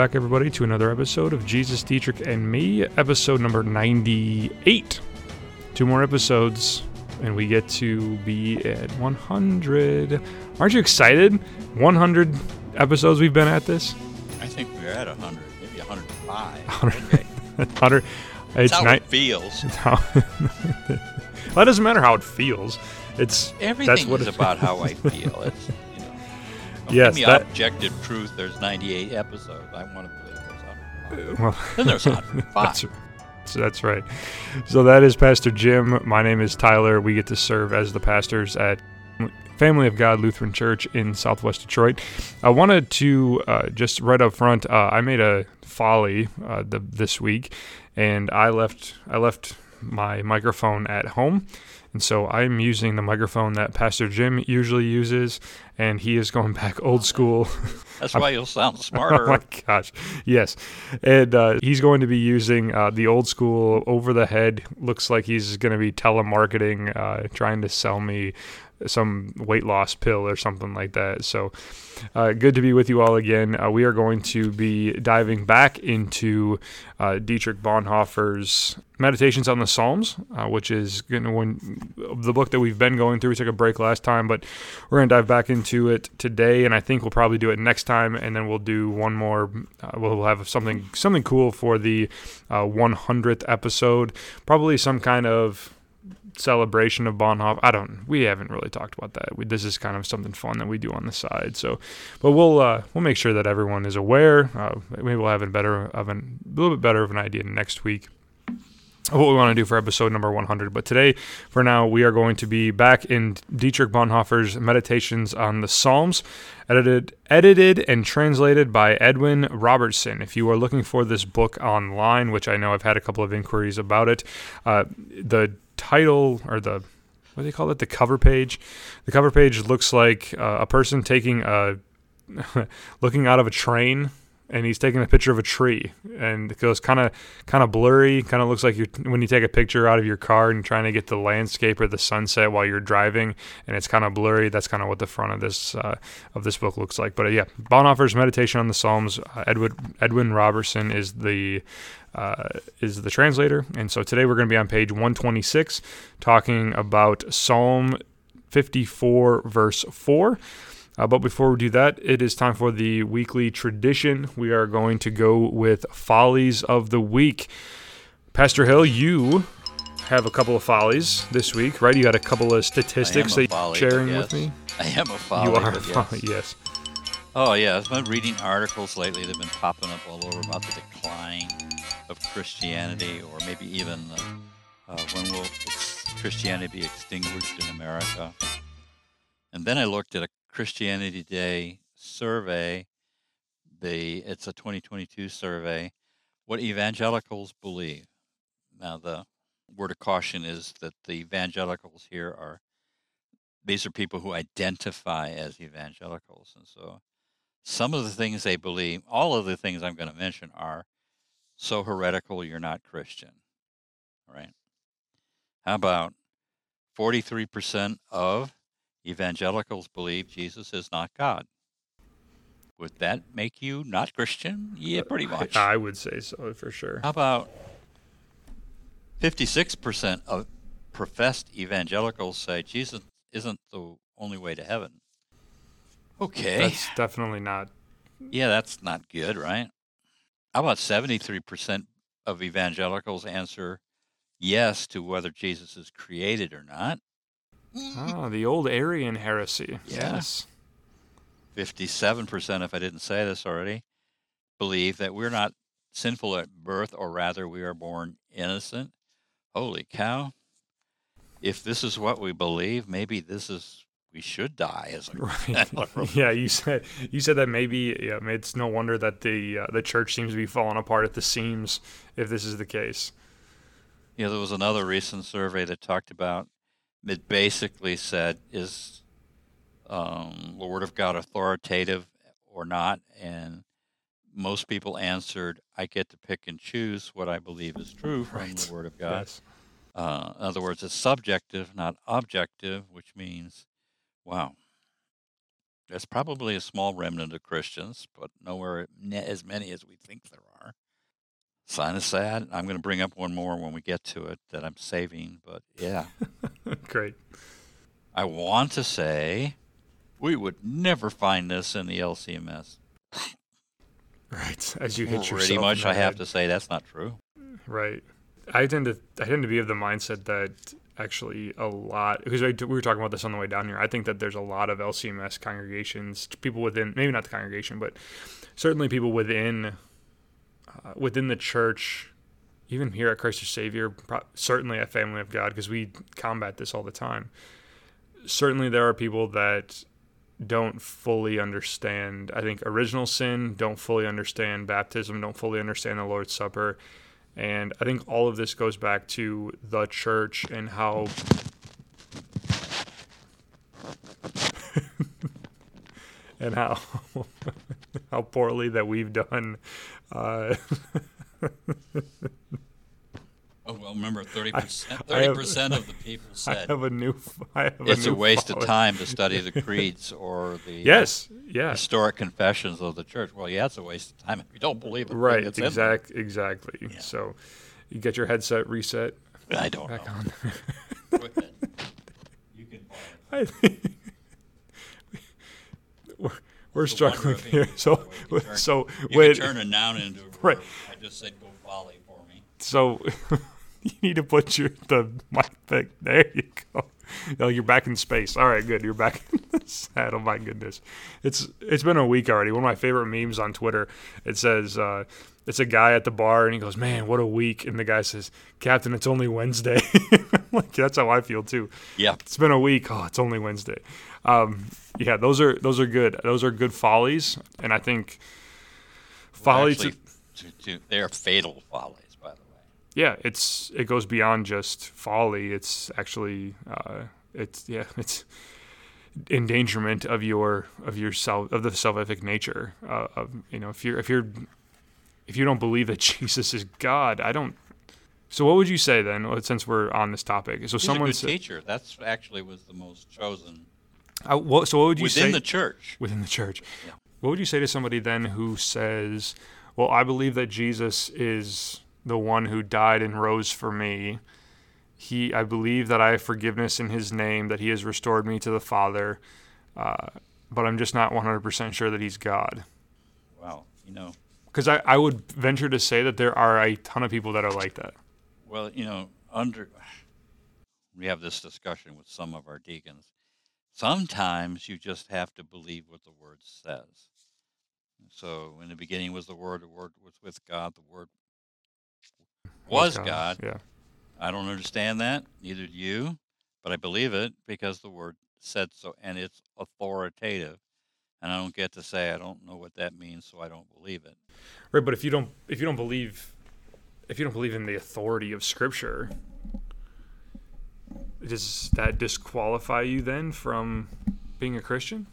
Back, everybody, to another episode of Jesus, Dietrich, and Me, episode number 98. Two more episodes, and we get to be at 100. Aren't you excited? 100 episodes we've been at this? I think we're at 100, maybe 105. 100. 100. It's It's how ni- it feels. how- it doesn't matter how it feels. It's Everything what is about how I feel. It's, you know, don't Yes, give me that- objective truth. There's 98 episodes. I want to believe there's 105. well, Then there's 105. That's, that's right. So that is Pastor Jim. My name is Tyler. We get to serve as the pastors at Family of God Lutheran Church in Southwest Detroit. I wanted to uh, just right up front. Uh, I made a folly uh, the, this week, and I left I left my microphone at home. And so I'm using the microphone that Pastor Jim usually uses, and he is going back old school. That's why you'll sound Oh smarter. my gosh, yes, and uh, he's going to be using uh, the old school over the head. Looks like he's going to be telemarketing, uh, trying to sell me some weight loss pill or something like that. So, uh, good to be with you all again. Uh, we are going to be diving back into uh, Dietrich Bonhoeffer's Meditations on the Psalms, uh, which is going to when the book that we've been going through. We took a break last time, but we're going to dive back into it today, and I think we'll probably do it next time, and then we'll do one more. Uh, we'll have something something cool for the uh, 100th episode, probably some kind of celebration of Bonhoeffer. I don't. We haven't really talked about that. We, this is kind of something fun that we do on the side. So, but we'll uh, we'll make sure that everyone is aware. Uh, maybe we'll have a better of an, a little bit better of an idea next week of what we want to do for episode number 100. But today, for now, we are going to be back in Dietrich Bonhoeffer's Meditations on the Psalms, edited, edited and translated by Edwin Robertson. If you are looking for this book online, which I know I've had a couple of inquiries about it, uh, the title or the what do they call it? The cover page. The cover page looks like uh, a person taking a looking out of a train and he's taking a picture of a tree and it goes kind of kind of blurry kind of looks like you're when you take a picture out of your car and trying to get the landscape or the sunset while you're driving and it's kind of blurry that's kind of what the front of this uh, of this book looks like. But uh, yeah bonhoeffer's meditation on the psalms uh, edwin edwin robertson is the uh, is the translator and so today we're going to be on page 126 talking about psalm 54 verse 4 uh, but before we do that, it is time for the weekly tradition. We are going to go with Follies of the Week. Pastor Hill, you have a couple of follies this week, right? You got a couple of statistics that folly, you're sharing yes. with me. I am a folly. you are a but yes. folly, yes. Oh, yeah. I've been reading articles lately that have been popping up all over about the decline of Christianity, or maybe even uh, uh, when will Christianity be extinguished in America. And then I looked at a Christianity Today survey. The it's a 2022 survey. What evangelicals believe. Now, the word of caution is that the evangelicals here are these are people who identify as evangelicals, and so some of the things they believe, all of the things I'm going to mention are so heretical you're not Christian. All right. How about 43% of evangelicals believe Jesus is not God? Would that make you not Christian? Yeah, uh, pretty much. I would say so for sure. How about 56% of professed evangelicals say Jesus isn't the only way to heaven? Okay. That's definitely not. Yeah, that's not good, right? How about 73% of evangelicals answer yes to whether Jesus is created or not? Ah, the old Arian heresy. Yeah. Yes. 57%, if I didn't say this already, believe that we're not sinful at birth, or rather, we are born innocent. Holy cow. If this is what we believe, maybe this is, we should die as a Right. yeah, you said you said that maybe yeah, it's no wonder that the uh, the church seems to be falling apart at the seams if this is the case. Yeah, there was another recent survey that talked about it basically said is um, the word of God authoritative or not, and most people answered, "I get to pick and choose what I believe is true from Right. the word of God." Yes. Uh, in other words, it's subjective, not objective, which means, wow, There's probably a small remnant of Christians, but nowhere as many as we think there are. Sign of sad. I'm going to bring up one more when we get to it that I'm saving, but yeah. Great. I want to say we would never find this in the LCMS. Right. As you hit Pretty yourself. much, in the I have to say that's not true. Right. I tend to I tend to be of the mindset that actually a lot because we were talking about this on the way down here. I think that there's a lot of LCMS congregations, people within maybe not the congregation, but certainly people within uh, within the church, even here at Christ our Savior, pro- certainly at Family of God, because we combat this all the time. Certainly, there are people that don't fully understand. I think original sin, don't fully understand baptism, don't fully understand the Lord's Supper. And I think all of this goes back to the church and how and how how poorly that we've done. Uh, Oh well, remember thirty percent. Thirty percent of the people said I have a new. I have it's a new waste of time to study the creeds or the Yes. Yeah. historic confessions of the church. Well, yeah, it's a waste of time if you don't believe it. Right. Exact. Exactly. Yeah. So, you get your headset reset I don't back know. on. You can. I think we're, the struggling here. So, by the way. You turn- so You wait. turn a noun into a verb. Right. I just said go volley for me. So you need to put your the mic thing. There you go. Oh, you're back in space. All right, good. You're back in the saddle. My goodness, it's it's been a week already. One of my favorite memes on Twitter. It says uh, it's a guy at the bar and he goes, "Man, what a week!" And the guy says, "Captain, it's only Wednesday." Like that's how I feel too. Yeah. It's been a week. Oh, it's only Wednesday. Um, yeah, those are those are good. Those are good follies, and I think folly. Actually, to, to, to, they are fatal follies, by the way. yeah, it's it goes beyond just folly. It's actually uh, it's yeah, it's endangerment of your of your self of the salvific nature. Uh, of you know, if you're if you're if you don't believe that Jesus is God, I don't. So what would you say then, since we're on this topic? So He's someone a good said, teacher. That's actually was the most chosen uh, what, so what would you within say the church. within the church? Yeah. What would you say to somebody then who says, "Well, I believe that Jesus is the one who died and rose for me. He, I believe that I have forgiveness in His name, that He has restored me to the Father, uh, but I'm just not 100% sure that He's God." Wow. You know, Because I, I would venture to say that there are a ton of people that are like that. well, you know, under we have this discussion with some of our deacons. Sometimes you just have to believe what the word says. So in the beginning was the word, the word was with God, the word was God. Yeah. I don't understand that, neither do you, but I believe it because the word said so and it's authoritative. And I don't get to say I don't know what that means, so I don't believe it. Right, but if you don't if you don't believe if you don't believe in the authority of scripture, does that disqualify you then from being a Christian?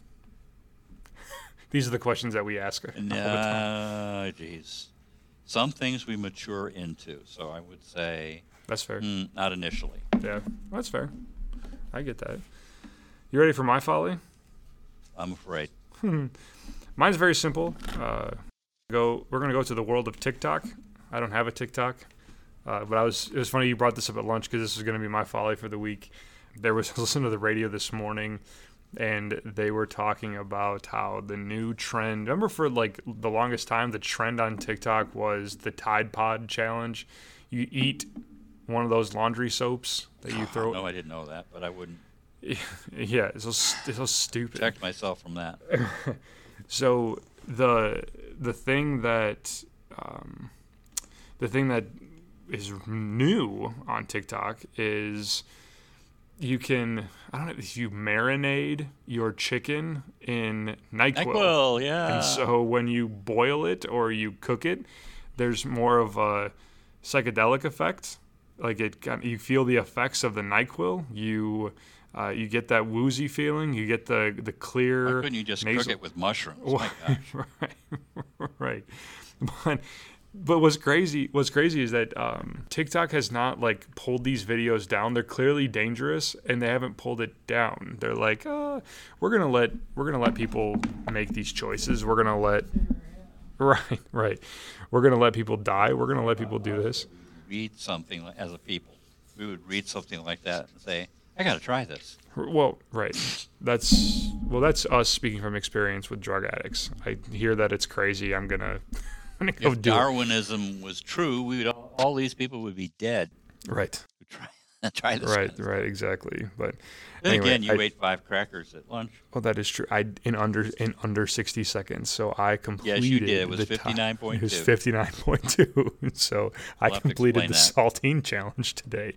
These are the questions that we ask. all the time. No, geez. Some things we mature into, so I would say That's fair. mm, not initially. Yeah, that's fair. I get that. You ready for my folly? I'm afraid. Mine's very simple. Uh, go. We're gonna go to the world of TikTok. I don't have a TikTok, uh, but I was. It was funny you brought this up at lunch because this is gonna be my folly for the week. There was I was listening to the radio this morning, and they were talking about how the new trend. Remember, for like the longest time, the trend on TikTok was the Tide Pod challenge. You eat one of those laundry soaps that you throw. No, I didn't know that, but I wouldn't Yeah, it's so, it's so stupid. protect myself from that. So the the thing that um, the thing that is new on TikTok is you can I don't know if you marinate your chicken in Nyquil. NyQuil, yeah. And so when you boil it or you cook it, there's more of a psychedelic effect. Like it, you feel the effects of the Nyquil. You, uh, you get that woozy feeling. You get the the Why clear. couldn't you just nasal- cook it with mushrooms? My gosh. right, right. But but what's crazy what's crazy is that um, TikTok has not like pulled these videos down. They're clearly dangerous and they haven't pulled it down. They're like, uh, we're gonna let we're gonna let people make these choices. We're gonna let right right. We're gonna let people die. We're gonna let people do this. Read something as a people. We would read something like that and say, "I got to try this." Well, right. That's well. That's us speaking from experience with drug addicts. I hear that it's crazy. I'm gonna, I'm gonna go If do Darwinism was true, we would all, all these people would be dead. Right. Try try this. Right. Right. Exactly. But Then anyway, again, you I- ate five crackers at lunch. Well, that is true. I in under in under 60 seconds. So I completed. Yes, you did. It was 59.2. It was 59.2. so I We'll have to completed the explain saltine challenge today.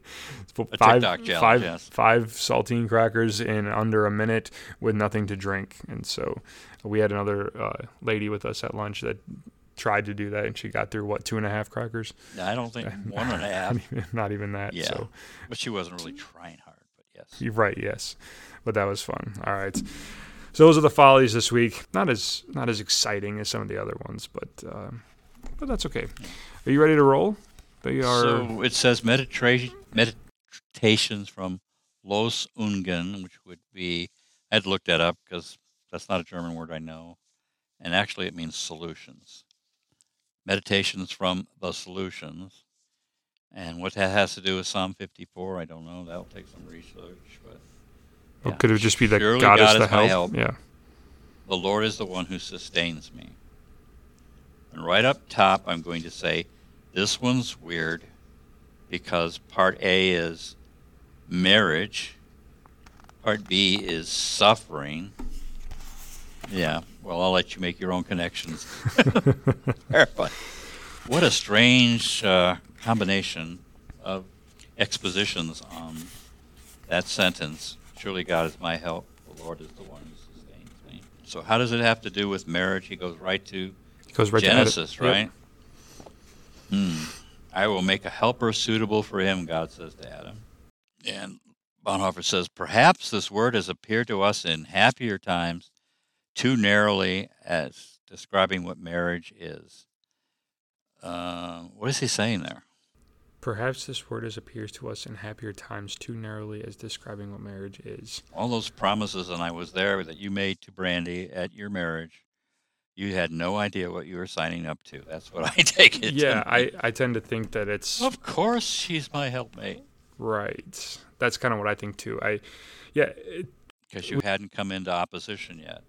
So A five, TikTok challenge, five, yes. five saltine crackers in under a minute with nothing to drink. And so we had another uh, lady with us at lunch that tried to do that, and she got through what two and a half crackers. I don't think one and a half, Not even, not even that. Yeah. So but she wasn't really trying hard. But yes, You're right, yes. But that was fun. All right. So those are the follies this week. Not as not as exciting as some of the other ones, but uh, but that's okay. Are you ready to roll? They are So it says medita- meditations from Los Ungen, which would be, I had to look that up because that's not a German word I know. And actually, it means solutions. Meditations from the solutions. And what that has to do with Psalm 54, I don't know. That'll take some research. But or yeah. could it just be that Surely God, God is the is my help? help. Yeah. the Lord is the one who sustains me. And right up top, I'm going to say this one's weird because part A is marriage, part B is suffering. Yeah, well, I'll let you make your own connections. but what a strange uh, combination of expositions on that sentence. Surely God is my help. The Lord is the one who sustains me. So how does it have to do with marriage? He goes right to It goes right Genesis, to Adam. right? Hmm. I will make a helper suitable for him, God says to Adam. And Bonhoeffer says, perhaps this word has appeared to us in happier times too narrowly as describing what marriage is. Uh, what is he saying there? Perhaps this word as appears to us in happier times too narrowly as describing what marriage is. All those promises, and I was there that you made to Brandy at your marriage. You had no idea what you were signing up to. That's what I take it. Yeah. I, I tend to think that it's Of course, she's my helpmate right. That's kind of what I think too. I, yeah, it, because you hadn't come into opposition yet.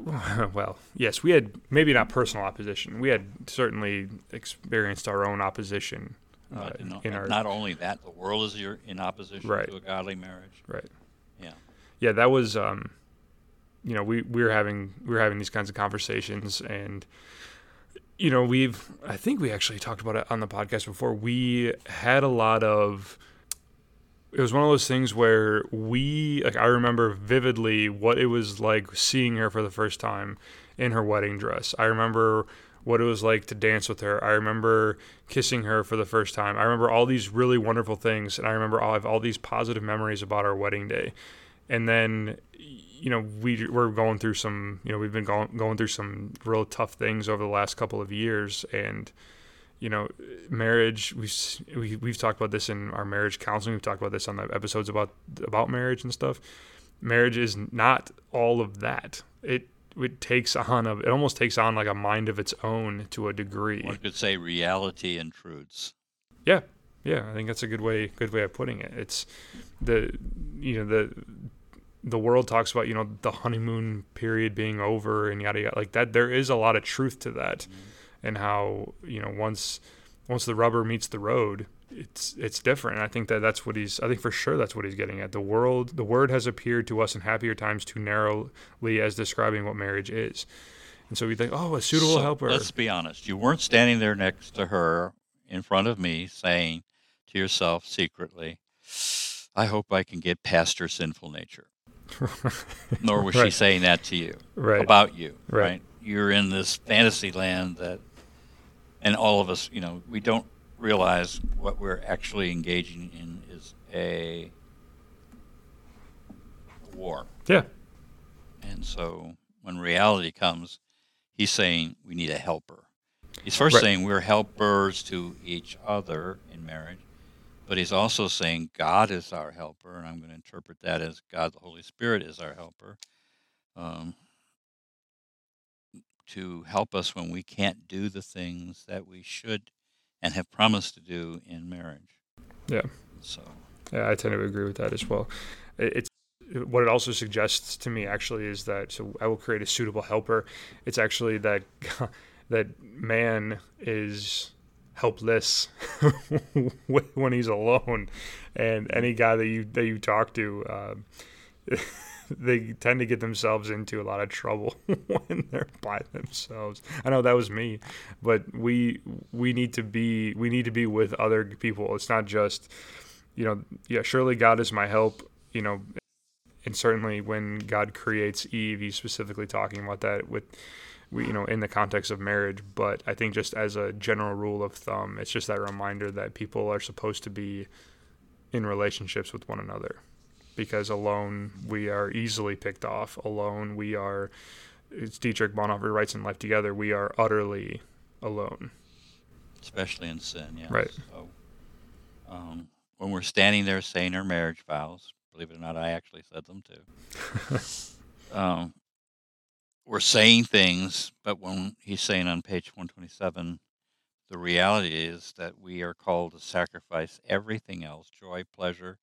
well, yes, we had maybe not personal opposition. We had certainly experienced our own opposition uh, no- in our not only that, the world is your, in opposition Right. to a godly marriage. right. Yeah. Yeah, that was um, you know, we we were having we were having these kinds of conversations, and you know, we've I think we actually talked about it on the podcast before. We had a lot of. It was one of those things where we like I remember vividly what it was like seeing her for the first time in her wedding dress. I remember what it was like to dance with her. I remember kissing her for the first time. I remember all these really wonderful things, and I remember all, I have all these positive memories about our wedding day. And then, you know, we we're going through some, you know, we've been going going through some real tough things over the last couple of years, and you know, marriage. We've we, we've talked about this in our marriage counseling. We've talked about this on the episodes about about marriage and stuff. Marriage is not all of that. It it takes on a it almost takes on like a mind of its own to a degree. One could say reality intrudes. Yeah, yeah, I think that's a good way good way of putting it. It's the you know the the world talks about you know the honeymoon period being over and yada yada like that. There is a lot of truth to that, mm-hmm. And how you know once once the rubber meets the road, it's it's different. I think that that's what he's. I think for sure that's what he's getting at. The world, the word has appeared to us in happier times too narrowly as describing what marriage is. And so we think, oh, a suitable So, helper. Let's be honest. You weren't standing there next to her in front of me saying to yourself secretly, I hope I can get past her sinful nature. Nor was she saying that to you right. about you. Right. Right. You're in this fantasy land that, and all of us, you know, we don't realize what we're actually engaging in is a war. yeah. And so when reality comes, he's saying we need a helper. He's first Right. saying we're helpers to each other in marriage, but he's also saying God is our helper, and I'm going to interpret that as God, the Holy Spirit, is our helper um, to help us when we can't do the things that we should and have promised to do in marriage. Yeah. So, Yeah, I tend to agree with that as well. It's what it also suggests to me actually is that so I will create a suitable helper. It's actually that that man is helpless when he's alone, and any guy that you that you talk to. Um, they tend to get themselves into a lot of trouble when they're by themselves. I know that was me, but we we need to be we need to be with other people. It's not just you know, yeah, surely God is my help, you know, and certainly when God creates Eve, he's specifically talking about that with, we, you know, in the context of marriage. But I think just as a general rule of thumb, it's just that reminder that people are supposed to be in relationships with one another, because alone we are easily picked off. Alone we are, it's Dietrich Bonhoeffer writes in Life Together, we are utterly alone. especially in sin, yes. Right. So, um, when we're standing there saying our marriage vows, believe it or not, I actually said them too. um, we're saying things, but when he's saying on page 127, the reality is that we are called to sacrifice everything else joy, pleasure,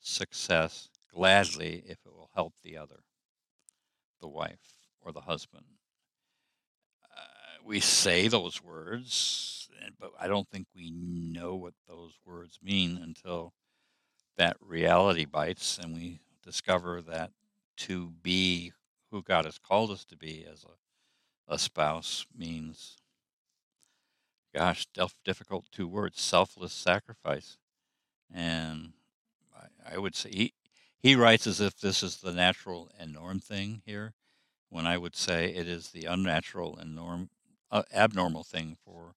success gladly if it will help the other, the wife or the husband. Uh, we say those words, but I don't think we know what those words mean until that reality bites and we discover that to be who God has called us to be as a, a spouse means, gosh, dif- difficult two words selfless sacrifice. And I, I would say he, writes as if this is the natural and norm thing here, when I would say it is the unnatural and norm, uh, abnormal thing for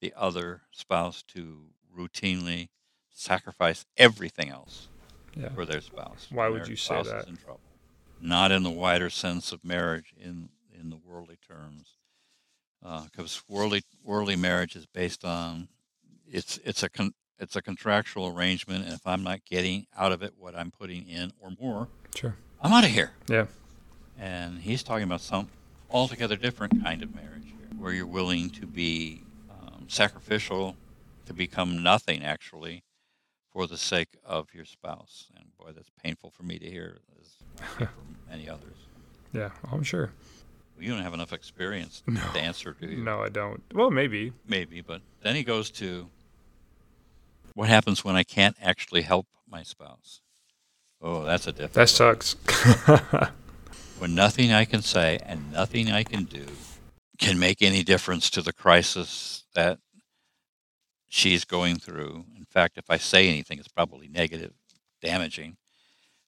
the other spouse to routinely sacrifice everything else Yeah. for their spouse. Why would their you say that? In trouble. Not in the wider sense of marriage, in in the worldly terms, because worldly worldly marriage is based on it's it's a con, it's a contractual arrangement, and if I'm not getting out of it what I'm putting in or more, Sure. I'm out of here. Yeah. And he's talking about some altogether different kind of marriage here, where you're willing to be um, sacrificial, to become nothing actually, for the sake of your spouse. And boy, that's painful for me to hear, as many others. Yeah. I'm sure. You don't have enough experience No. to answer, do you? No, I don't. Well, maybe. Maybe, but then he goes to what happens when I can't actually help my spouse. Oh, that's a difficult. That sucks. when nothing I can say and nothing I can do can make any difference to the crisis that she's going through. In fact, if I say anything, it's probably negative, damaging.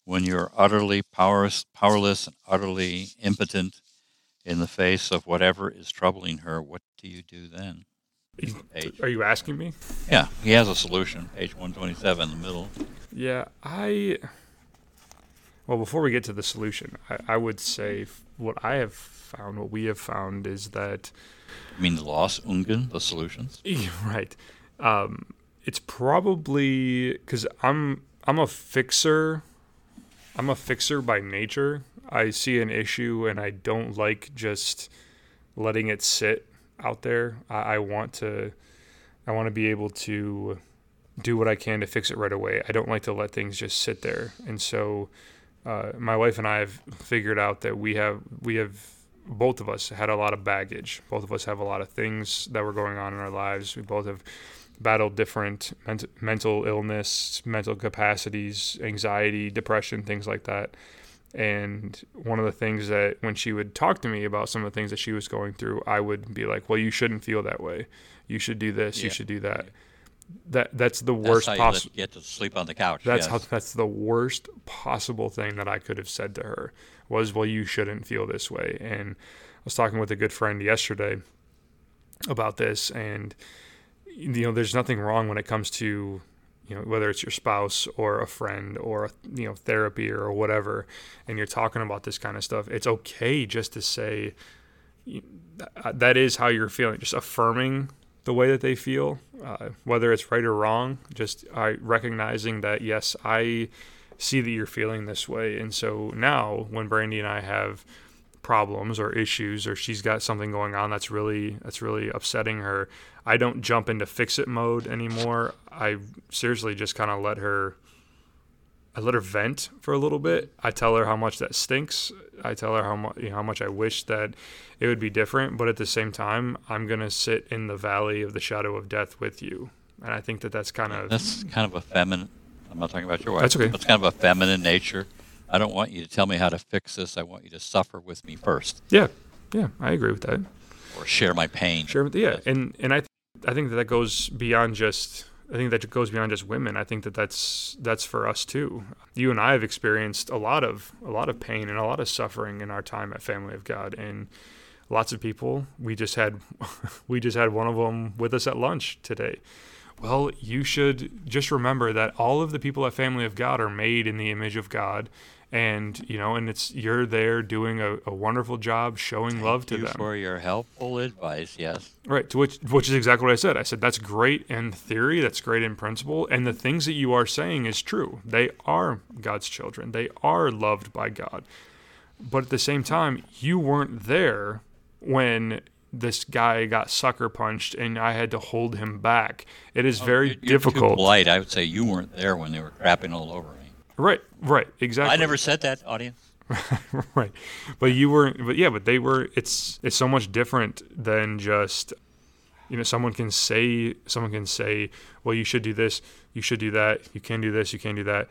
When you're utterly powerless, powerless and utterly impotent in the face of whatever is troubling her, what do you do then? Are you asking me? Yeah, he has a solution. Page 127 in the middle. Yeah, I. Well, before we get to the solution, I, I would say what I have found, what we have found, is that I mean, the Losungen, the solutions. right. Um, it's probably because I'm I'm a fixer. I'm a fixer by nature. I see an issue and I don't like just letting it sit out there. I, I want to I want to be able to do what I can to fix it right away. I don't like to let things just sit there. And so uh, my wife and I have figured out that we have we have both of us had a lot of baggage. Both of us have a lot of things that were going on in our lives. We both have battled different ment- mental illness, mental capacities, anxiety, depression, things like that. And one of the things that when she would talk to me about some of the things that she was going through, I would be like, "Well, you shouldn't feel that way. You should do this. You should do that." That that's the That's worst possible. get to sleep on the couch. That's yes. how that's the worst possible thing that I could have said to her was, "Well, you shouldn't feel this way." And I was talking with a good friend yesterday about this, and you know, there's nothing wrong when it comes to you know whether it's your spouse or a friend or you know therapy or whatever, and you're talking about this kind of stuff. It's okay just to say, that is how you're feeling. Just affirming the way that they feel, uh, whether it's right or wrong. Just uh, recognizing that yes, I see that you're feeling this way, and so now when Brandy and I have problems or issues or she's got something going on that's really that's really upsetting her i don't jump into fix it mode anymore i seriously just kind of let her I let her vent for a little bit. I tell her how much that stinks. I tell her how much you know, how much I wish that it would be different. But at the same time, I'm gonna sit in the valley of the shadow of death with you, and I think that that's kind of that's kind of a feminine. I'm not talking about your wife. That's okay. That's kind of a feminine nature. I don't want you to tell me how to fix this. I want you to suffer with me first. Yeah, yeah, I agree with that. Or share my pain. Share, yeah, and and I th- I think that that goes beyond just I think that goes beyond just women. I think that that's that's for us too. You and I have experienced a lot of a lot of pain and a lot of suffering in our time at Family of God, and lots of people. We just had we just had one of them with us at lunch today. Well, you should just remember that all of the people at Family of God are made in the image of God and you know and it's you're there doing a, a wonderful job showing Thank love to you them for your helpful advice yes right to which which is exactly what i said i said that's great in theory that's great in principle and the things that you are saying is true they are god's children they are loved by god but at the same time you weren't there when this guy got sucker punched and I had to hold him back. It is oh, very you're, you're difficult. polite. I would say you weren't there when they were crapping all over me. Right, right, exactly. I never said that, audience. right, but you were, but yeah, but they were. It's it's so much different than just, you know, someone can say someone can say, well, you should do this, you should do that, you can do this, you can do that.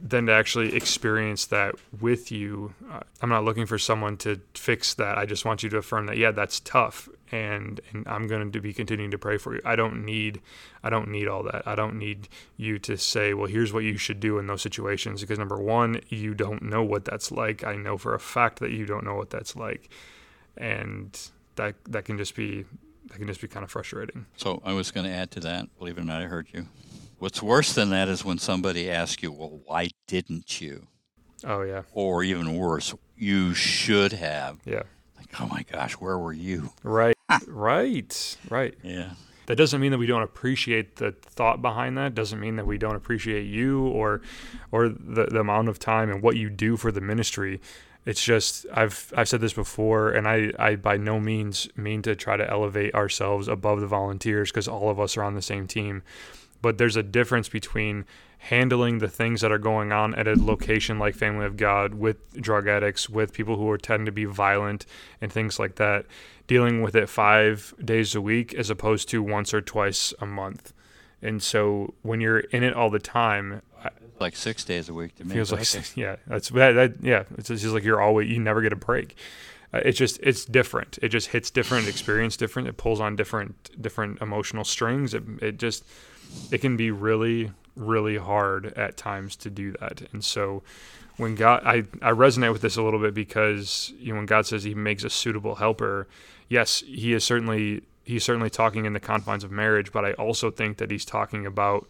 Then to actually experience that with you, uh, I'm not looking for someone to fix that. I just want you to affirm that, yeah, that's tough, and and I'm going to be continuing to pray for you. I don't need I don't need all that. I don't need you to say, well, here's what you should do in those situations because number 1, you don't know what that's like. I know for a fact that you don't know what that's like. And that that can just be that can just be kind of frustrating. So I was going to add to that, believe it or not, I heard you. What's worse than that is when somebody asks you, "Well, why didn't you?" Oh yeah. Or even worse, you should have. Yeah. Like, oh my gosh, where were you? Right. right. Right. Yeah. That doesn't mean that we don't appreciate the thought behind that. Doesn't mean that we don't appreciate you or or the, the amount of time and what you do for the ministry. It's just I've I've said this before, and I, I by no means mean to try to elevate ourselves above the volunteers because all of us are on the same team. But there's a difference between handling the things that are going on at a location like Family of God with drug addicts, with people who are tend to be violent and things like that, dealing with it five days a week as opposed to once or twice a month. And so when you're in it all the time, like six days a week to me. Feels like okay. yeah, that's that, that yeah. It's just like you're always you never get a break. Uh, it's just it's different. It just hits different, experience different. It pulls on different different emotional strings. It it just it can be really really hard at times to do that. And so when God, I, I resonate with this a little bit because you know when God says He makes a suitable helper, yes, He is certainly He's certainly talking in the confines of marriage, but I also think that He's talking about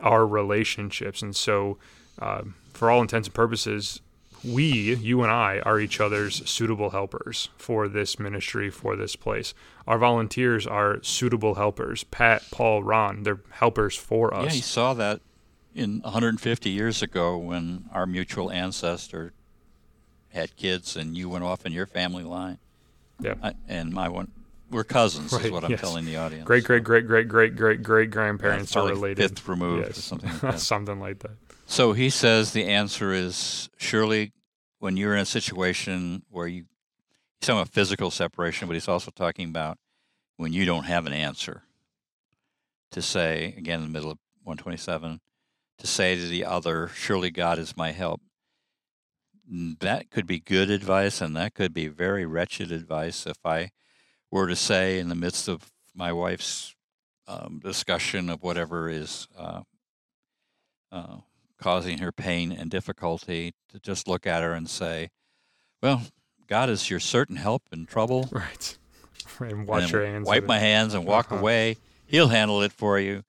our relationships. And so, uh, for all intents and purposes, we, you and I, are each other's suitable helpers for this ministry, for this place. Our volunteers are suitable helpers. Pat, Paul, Ron, they're helpers for us. Yeah, he saw that in 150 years ago when our mutual ancestor had kids and you went off in your family line. Yeah. I, and my one, we're cousins, right, is what I'm yes. telling the audience. Great, great, great, great, great, great, great grandparents yeah, are related. Fifth removed yes. or something like that. something like that. So he says the answer is surely when you're in a situation where you, he's talking about physical separation, but he's also talking about when you don't have an answer to say, again, in the middle of 127, to say to the other, surely God is my help. That could be good advice, and that could be very wretched advice if I were to say in the midst of my wife's um, discussion of whatever is uh, uh, causing her pain and difficulty, to just look at her and say, "Well, God is your certain help in trouble." Right. And wash and your hands. Wipe my hands and walk uh-huh. away. He'll handle it for you.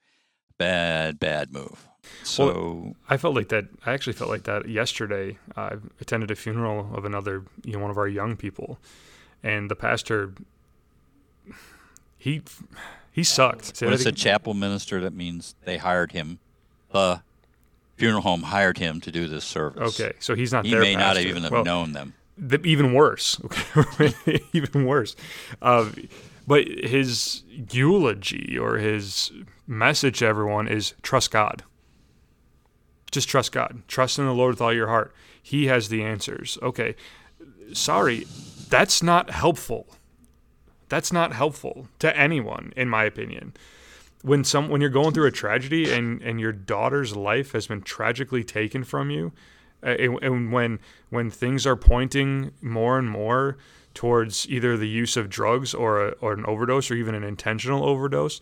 Bad, bad move. So well, I felt like that. I actually felt like that yesterday. I attended a funeral of another, you know, one of our young people, and the pastor he he sucked. When that it's a chapel minister, that means they hired him. The funeral home hired him to do this service. okay, so he's not He may not have pastor. even have Well, known them. the, even worse. Okay, even worse. Uh, but his eulogy or his message to everyone is trust God. Just trust God. Trust in the Lord with all your heart. He has the answers. Okay, sorry, that's not helpful. That's not helpful to anyone, in my opinion. When some when you're going through a tragedy and and your daughter's life has been tragically taken from you, uh, and, and when when things are pointing more and more towards either the use of drugs or a, or an overdose or even an intentional overdose,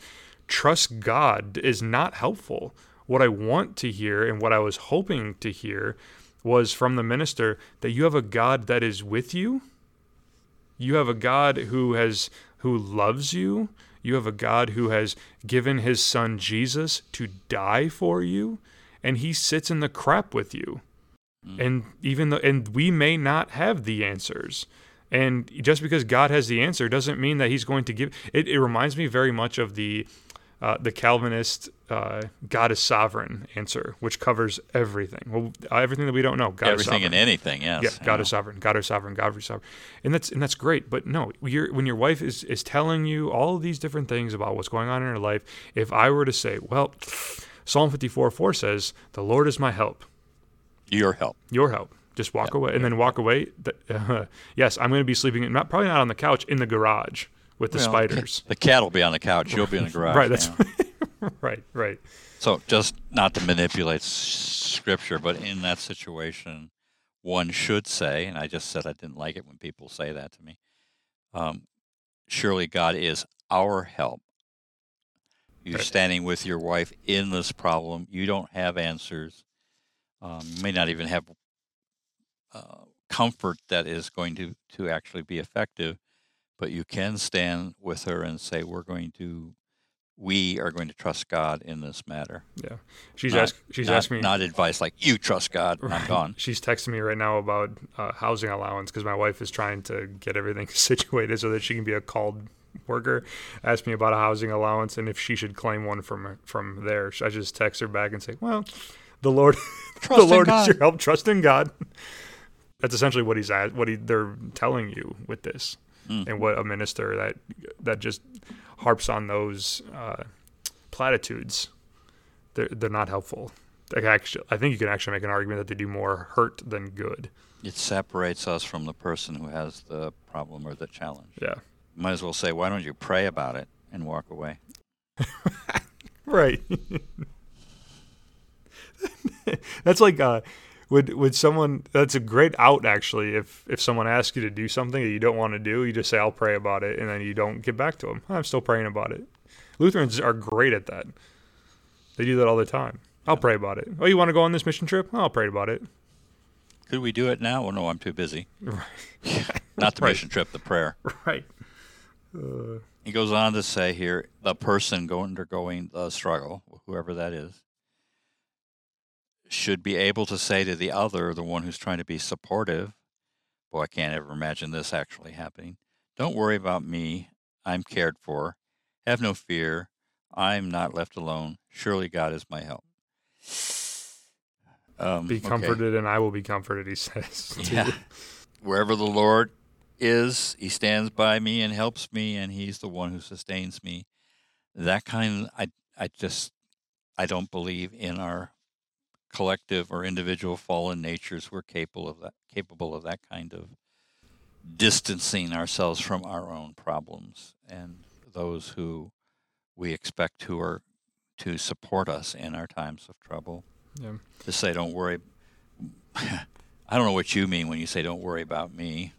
trust God is not helpful. What I want to hear and what I was hoping to hear was from the minister that you have a God that is with you. You have a God who has who loves you. You have a God who has given his son Jesus to die for you and he sits in the crap with you. And even though and we may not have the answers. And just because God has the answer doesn't mean that he's going to give it, it reminds me very much of the uh, the Calvinist uh, God is sovereign answer, which covers everything. Well, everything that we don't know. God is Everything sovereign. and anything, yes. Yeah, God is sovereign. God is sovereign. God is sovereign, and that's and that's great. But no, you're, when your wife is is telling you all of these different things about what's going on in her life, if I were to say, well, Psalm fifty four four says, "The Lord is my help, Your help. your help." Just walk away, and then walk away. Uh, yes, I'm going to be sleeping. Not probably not on the couch in the garage with the Well, spiders. The cat will be on the couch. You'll be in the garage. Right. That's yeah. right. Right. So just not to manipulate scripture, but in that situation, one should say, and I just said I didn't like it when people say that to me. Um, surely God is our help. You're Right. standing with your wife in this problem. You don't have answers. Um, you may not even have uh, comfort that is going to, to actually be effective, but you can stand with her and say, "We're going to, we are going to trust God in this matter." Yeah. She's Not- ask, She's not, asking me. not advice like you trust God. and I'm gone. She's texting me right now about uh, housing allowance because my wife is trying to get everything situated so that she can be a called worker. Asked me about a housing allowance and if she should claim one from from there. I just text her back and say, "Well, the Lord, the Lord God. is your help. Trust in God." That's essentially what he's at. What he, they're telling you with this, Mm. and what a minister that that just harps on those uh, platitudes. They're they're not helpful. Like actually, I think you can actually make an argument that they do more hurt than good. It separates us from the person who has the problem or the challenge. Yeah. Might as well say, "Why don't you pray about it and walk away?" Right. that's like uh would would someone that's a great out actually if if someone asks you to do something that you don't want to do you just say I'll pray about it and then you don't get back to them I'm still praying about it Lutherans are great at that they do that all the time I'll pray about it oh you want to go on this mission trip I'll pray about it Could we do it now? Oh no, I'm too busy. Right. Not the Right. mission trip, the prayer. right uh, He goes on to say here, the person go undergoing the struggle, whoever that is, should be able to say to the other, the one who's trying to be supportive, boy, I can't ever imagine this actually happening. Don't worry about me. I'm cared for. Have no fear. I'm not left alone. Surely God is my help. Um, be okay. comforted and I will be comforted he says Yeah. Wherever the Lord is, He stands by me and helps me, and He's the one who sustains me. That kind, I, I just, I don't believe in our collective or individual fallen natures. We're capable of that, capable of that kind of distancing ourselves from our own problems. And those who we expect who are to support us in our times of trouble. Yeah. To say don't worry i don't know what you mean when you say don't worry about me.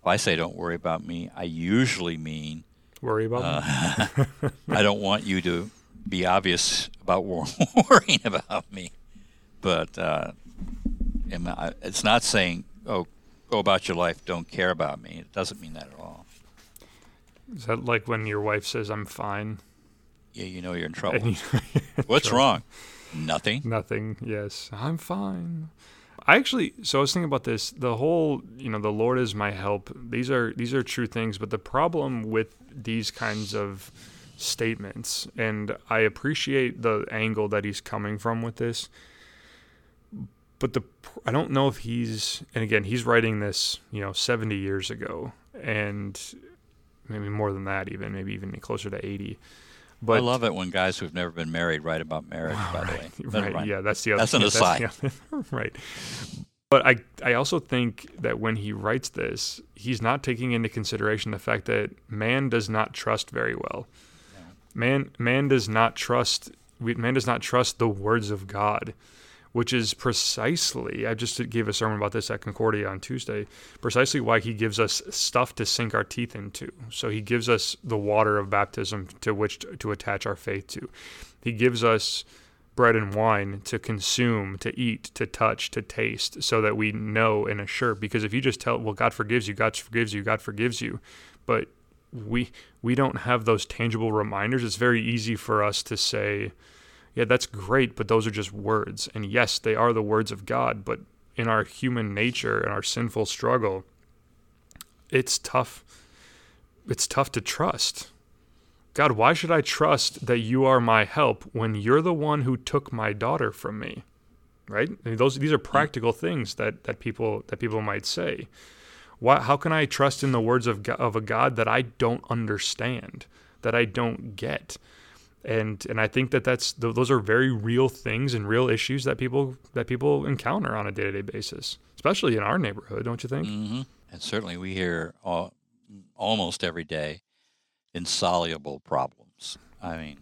If i say don't worry about me i usually mean worry about me? uh, i don't want you to be obvious about worrying about me but uh, it's not saying oh go about your life don't care about me it doesn't mean that at all is that like when your wife says I'm fine yeah you know you're in trouble you, what's trouble. wrong nothing Nothing. Yes, I'm fine. I actually so I was thinking about this. The whole, you know, the Lord is my help. These are these are true things, but the problem with these kinds of statements, and I appreciate the angle that he's coming from with this, but the I don't know if he's and again he's writing this, you know, 70 years ago, and maybe more than that, even maybe even closer to 80. But I love it when guys who've never been married write about marriage. By right, the way, right, yeah, that's the other. That's an aside, that's, yeah, right? But I, I also think that when he writes this, he's not taking into consideration the fact that man does not trust very well. Man, man does not trust. Man does not trust the words of God which is precisely, I just gave a sermon about this at Concordia on Tuesday, precisely why he gives us stuff to sink our teeth into. So he gives us the water of baptism to which to attach our faith to. He gives us bread and wine to consume, to eat, to touch, to taste, so that we know and assure. Because if you just tell, well, God forgives you, God forgives you, God forgives you, but we we don't have those tangible reminders, it's very easy for us to say, yeah, that's great, but those are just words. And yes, they are the words of God, but in our human nature and our sinful struggle, it's tough. It's tough to trust. God, why should I trust that you are my help when you're the one who took my daughter from me? Right? I mean, those these are practical things that, that people that people might say. Why, how can I trust in the words of of a God that I don't understand, that I don't get? And and I think that that's those are very real things and real issues that people that people encounter on a day to day basis, especially in our neighborhood, don't you think? Mm-hmm. And certainly, we hear all, almost every day insoluble problems. I mean,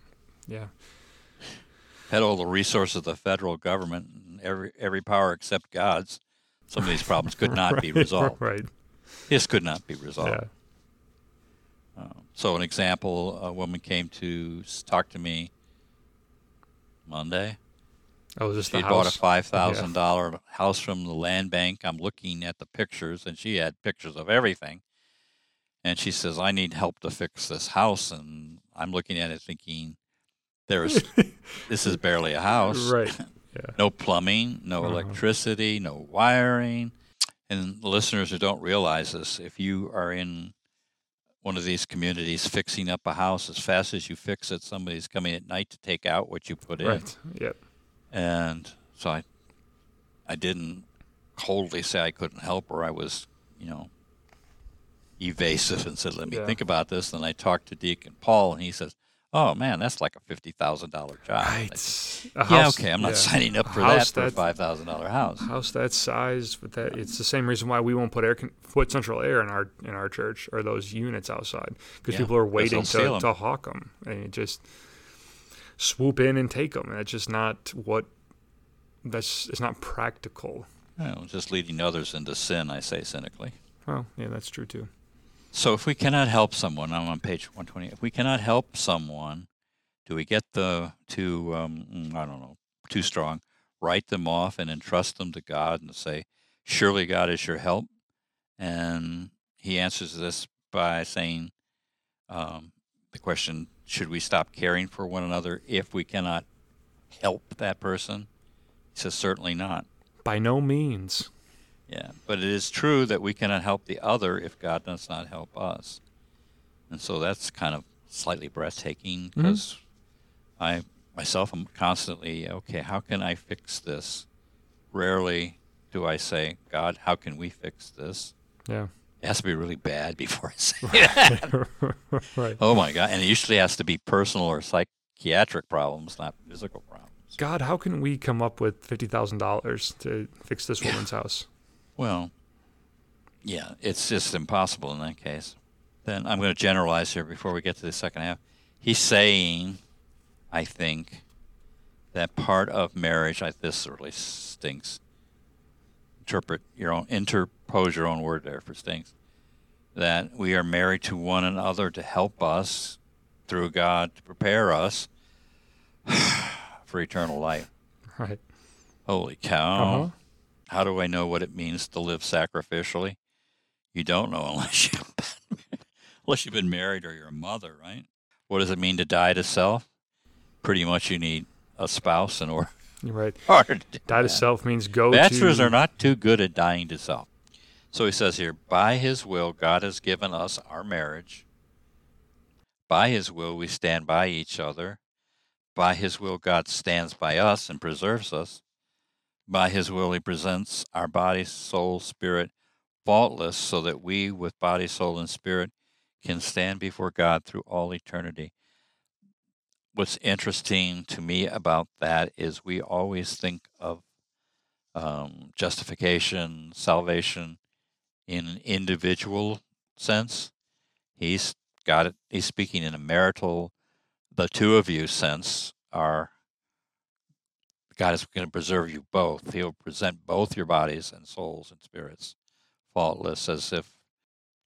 yeah, had all the resources of the federal government, and every every power except God's. Some of these problems could not right, be resolved. Right. This could not be resolved. Yeah. Um, so, an example: a woman came to talk to me Monday. Oh, this she the bought house? a five thousand yeah. dollar house from the land bank. I'm looking at the pictures, and she had pictures of everything. And she says, "I need help to fix this house." And I'm looking at it, thinking, "There's this is barely a house, right? Yeah. no plumbing, no uh-huh. electricity, no wiring." And listeners who don't realize this, if you are in one of these communities fixing up a house as fast as you fix it. Somebody's coming at night to take out what you put in. Right. Yep. And so i i didn't coldly say i couldn't help her. I was you know evasive and said let me Yeah. think about this. And i talked to deacon paul and he says oh man that's like a $50000 job I said, right. A yeah house- okay i'm not yeah. signing up for that house for a that- $5000 house. house that size with that it's the same reason why we won't put air put central air in our in our church or those units outside because Yeah, people are waiting to, to hawk them and you just swoop in and take them and it's just not what that's it's not practical. Know, just leading others into sin i say cynically. Oh yeah that's true too So if we cannot help someone, I'm on page 120. If we cannot help someone, do we get the to um, mm, I don't know too strong? Write them off and entrust them to God and say, "Surely God is your help." And He answers this by saying, um, "The question: Should we stop caring for one another if we cannot help that person?" He says, "Certainly not." by no means Yeah, but it is true that we cannot help the other if God does not help us. And so that's kind of slightly breathtaking mm-hmm. because I myself am constantly, okay, how can I fix this? Rarely do I say, God, how can we fix this? yeah It has to be really bad before I say it. right oh my God. And it usually has to be personal or psychiatric problems, not physical problems. god how can we come up with $50000 to fix this woman's house Well, yeah, it's just impossible in that case. Then I'm going to generalize here before we get to the second half. He's saying, I think, that part of marriage, I, this really stinks. Interpret your own, interpose your own word there for stinks. That we are married to one another to help us through God to prepare us for eternal life. right Holy cow. uh-huh How do I know what it means to live sacrificially? You don't know unless you've been, unless you've been married or you're a mother, right? What does it mean to die to self? Pretty much you need a spouse in order You're right. Hard to Die to self means go Bachelors to. are not too good at dying to self. So he says here, by his will, God has given us our marriage. By his will, we stand by each other. By his will, God stands by us and preserves us. By his will, he presents our body, soul, spirit faultless so that we, with body, soul, and spirit, can stand before God through all eternity. What's interesting to me about that is we always think of um, justification, salvation in an individual sense. He's got it. He's speaking in a marital, the two of you sense are God is going to preserve you both. He'll present both your bodies and souls and spirits faultless, as if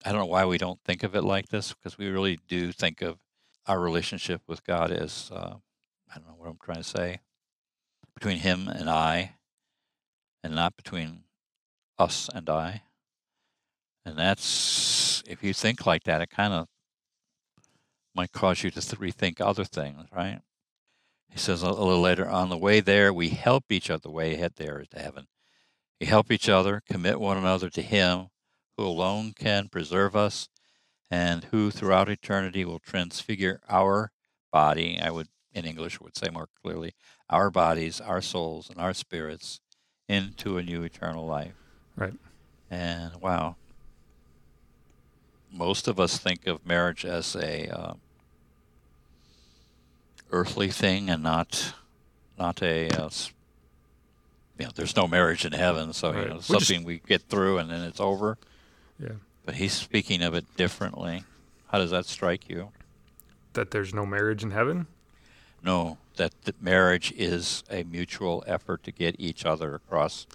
I don't know why we don't think of it like this, because we really do think of our relationship with God as uh, I don't know what I'm trying to say between Him and I, and not between us and I. And that's if you think like that, it kind of might cause you to th- rethink other things, right? He says a little later, on the way there, we help each other. The way ahead there is to heaven. We help each other, commit one another to Him who alone can preserve us and who throughout eternity will transfigure our body. I would, in English, would say more clearly, our bodies, our souls, and our spirits into a new eternal life. Right. And wow, most of us think of marriage as a uh, earthly thing and not not a uh, you know there's no marriage in heaven so Right. you know We just- something we get through and then it's over Yeah. but he's speaking of it differently how does that strike you That there's no marriage in heaven. no that the marriage is a mutual effort to get each other across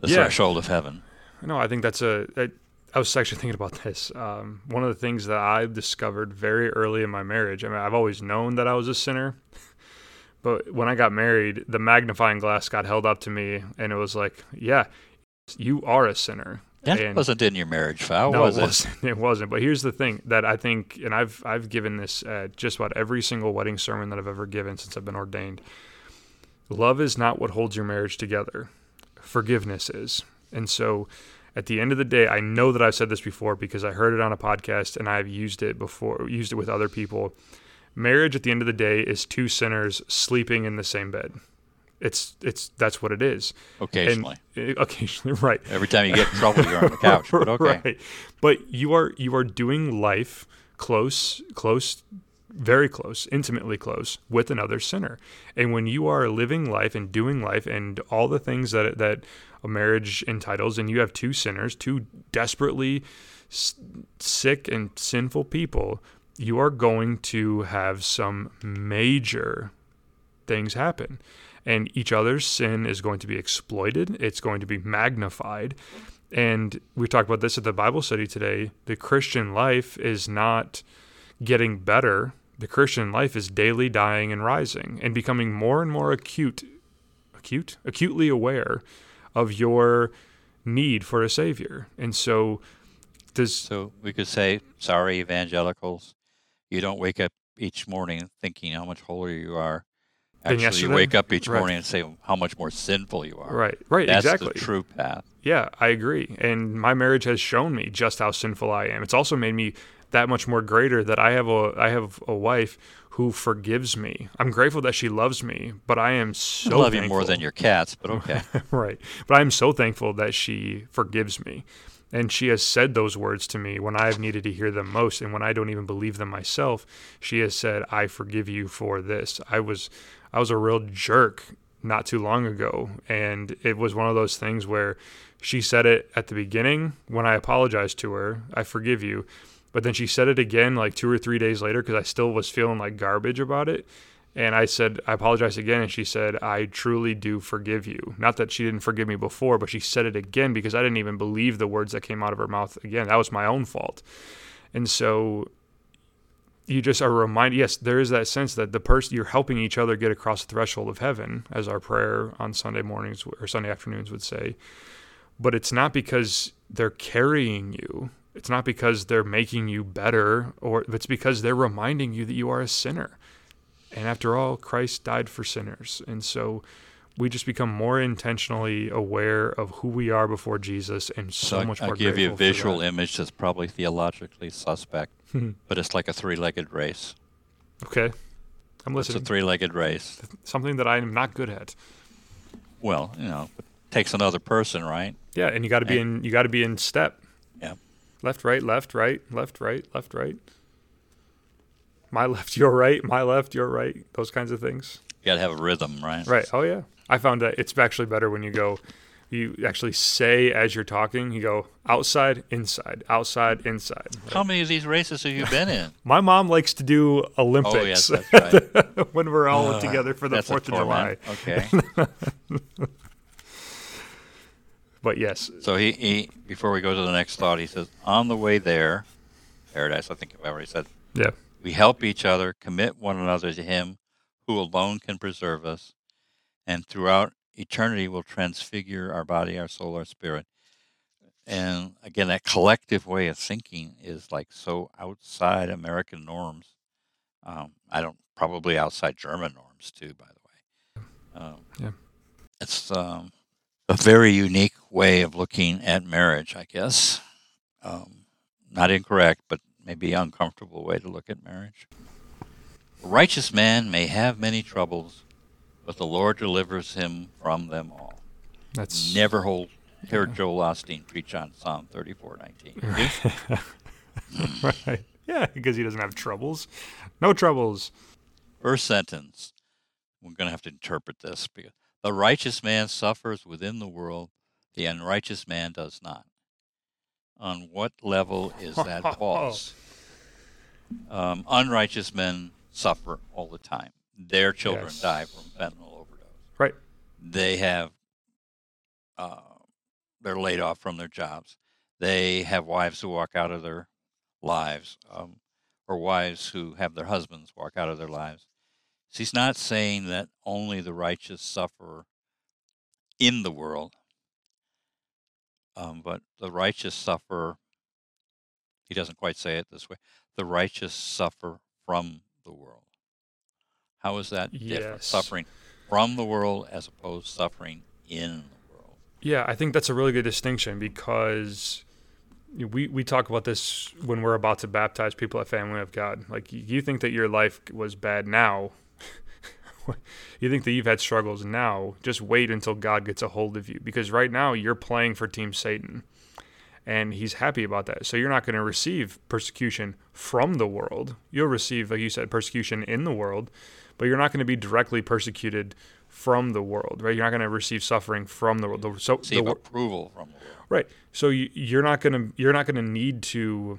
the Yeah. threshold of heaven No, I think that's a. I, I was actually thinking about this. Um, one of the things that I've discovered very early in my marriage. I mean, I've always known that I was a sinner, but when I got married, the magnifying glass got held up to me, and it was like, "Yeah, you are a sinner." that And- wasn't in your marriage vow no, was it it wasn't. It wasn't. But here's the thing that I think, and I've I've given this at just about every single wedding sermon that I've ever given since I've been ordained. Love is not what holds your marriage together. Forgiveness is. And so, at the end of the day, I know that I've said this before because I heard it on a podcast and I've used it before, used it with other people. Marriage, at the end of the day, is two sinners sleeping in the same bed. It's it's that's what it is. occasionally And, eh, occasionally, right. every time you get in trouble you're on the couch but okay Right. But you are you are doing life close, close, very close, intimately close with another sinner. And when you are living life and doing life and all the things that that a marriage entitles, and you have two sinners, two desperately s- sick and sinful people, you are going to have some major things happen. And each other's sin is going to be exploited, it's going to be magnified. And we talked about this at the Bible study today. The Christian life is not getting better. The Christian life is daily dying and rising and becoming more and more acute, acute, acutely aware of your need for a savior. And so does So we could say, sorry, evangelicals, you don't wake up each morning thinking how much holier you are. Actually, you wake up each Right. morning and say how much more sinful you are. right, right, That's exactly. the true path. Yeah, I agree. And my marriage has shown me just how sinful I am. It's also made me that much more greater that I have a I have a wife who forgives me. I'm grateful that she loves me, but I am so I love you more than your cats, but okay. right. But I'm so thankful that she forgives me. And she has said those words to me when I've needed to hear them most. And when I don't even believe them myself, she has said, I forgive you for this. I was I was a real jerk not too long ago. And it was one of those things where she said it at the beginning when I apologized to her, I forgive you. But then she said it again like two or three days later because I still was feeling like garbage about it. And I said, I apologize again. And she said, I truly do forgive you. Not that she didn't forgive me before, but she said it again because I didn't even believe the words that came out of her mouth again. That was my own fault. And so you just are reminded, yes, there is that sense that the person you're helping each other get across the threshold of heaven, as our prayer on Sunday mornings or Sunday afternoons would say. But it's not because they're carrying you. It's not because they're making you better, or it's because they're reminding you that you are a sinner. And after all, Christ died for sinners. And so we just become more intentionally aware of who we are before Jesus and so, So much I, more I'll give you a visual image that's probably theologically suspect, hmm. but it's like a three-legged race. Okay. I'm listening. It's a three-legged race. Something that I'm not good at. Well, you know, it takes another person, right? Yeah, and you got to be in you got to be in step. Left, right, left, right, left, right, left, right. My left, your right, my left, your right. Those kinds of things. You got to have a rhythm, right? Right. Oh yeah. I found that it's actually better when you go you actually say as you're talking, you go outside, inside, outside, inside. How many of these races have you been in? My mom likes to do Olympics Oh, yes, that's right. when we're all Uh, together for the 4th of July. Okay. But yes, So he, he, before we go to the next thought, he says, on the way there, paradise, I think I've already said, yeah. we help each other, commit one another to him who alone can preserve us, and throughout eternity will transfigure our body, our soul, our spirit. And again, that collective way of thinking is like so outside American norms. Um, I don't, probably outside German norms too, by the way. Um, Yeah. It's um, a very unique way of looking at marriage, I guess. Um, not incorrect, but maybe uncomfortable way to look at marriage. A righteous man may have many troubles, but the Lord delivers him from them all. That's Never hold hear Joel Osteen preach on Psalm thirty-four nineteen. right. Yeah, because he doesn't have troubles. No troubles. First sentence. We're going to have to interpret this because the righteous man suffers within the world, the unrighteous man does not. On what level is that false? Um, unrighteous men suffer all the time. Their children Yes. die from fentanyl overdose. Right. They have, uh, they're laid off from their jobs. They have wives who walk out of their lives, um, or wives who have their husbands walk out of their lives. So he's not saying that only the righteous suffer in the world, um, but the righteous suffer. He doesn't quite say it this way. The righteous suffer from the world. How is that different? Suffering from the world as opposed to suffering in the world. Yeah, I think that's a really good distinction because we we talk about this when we're about to baptize people at Family of God. Like you think that your life was bad now. you think that you've had struggles now. Just wait until God gets a hold of you because right now you're playing for Team Satan. And he's happy about that. So you're not going to receive persecution from the world. You'll receive, like you said, persecution in the world, but you're not going to be directly persecuted from the world, right? You're not going to receive suffering from the world. So the, Receive approval from the world. Right. So you, you're not gonna you're not gonna need to.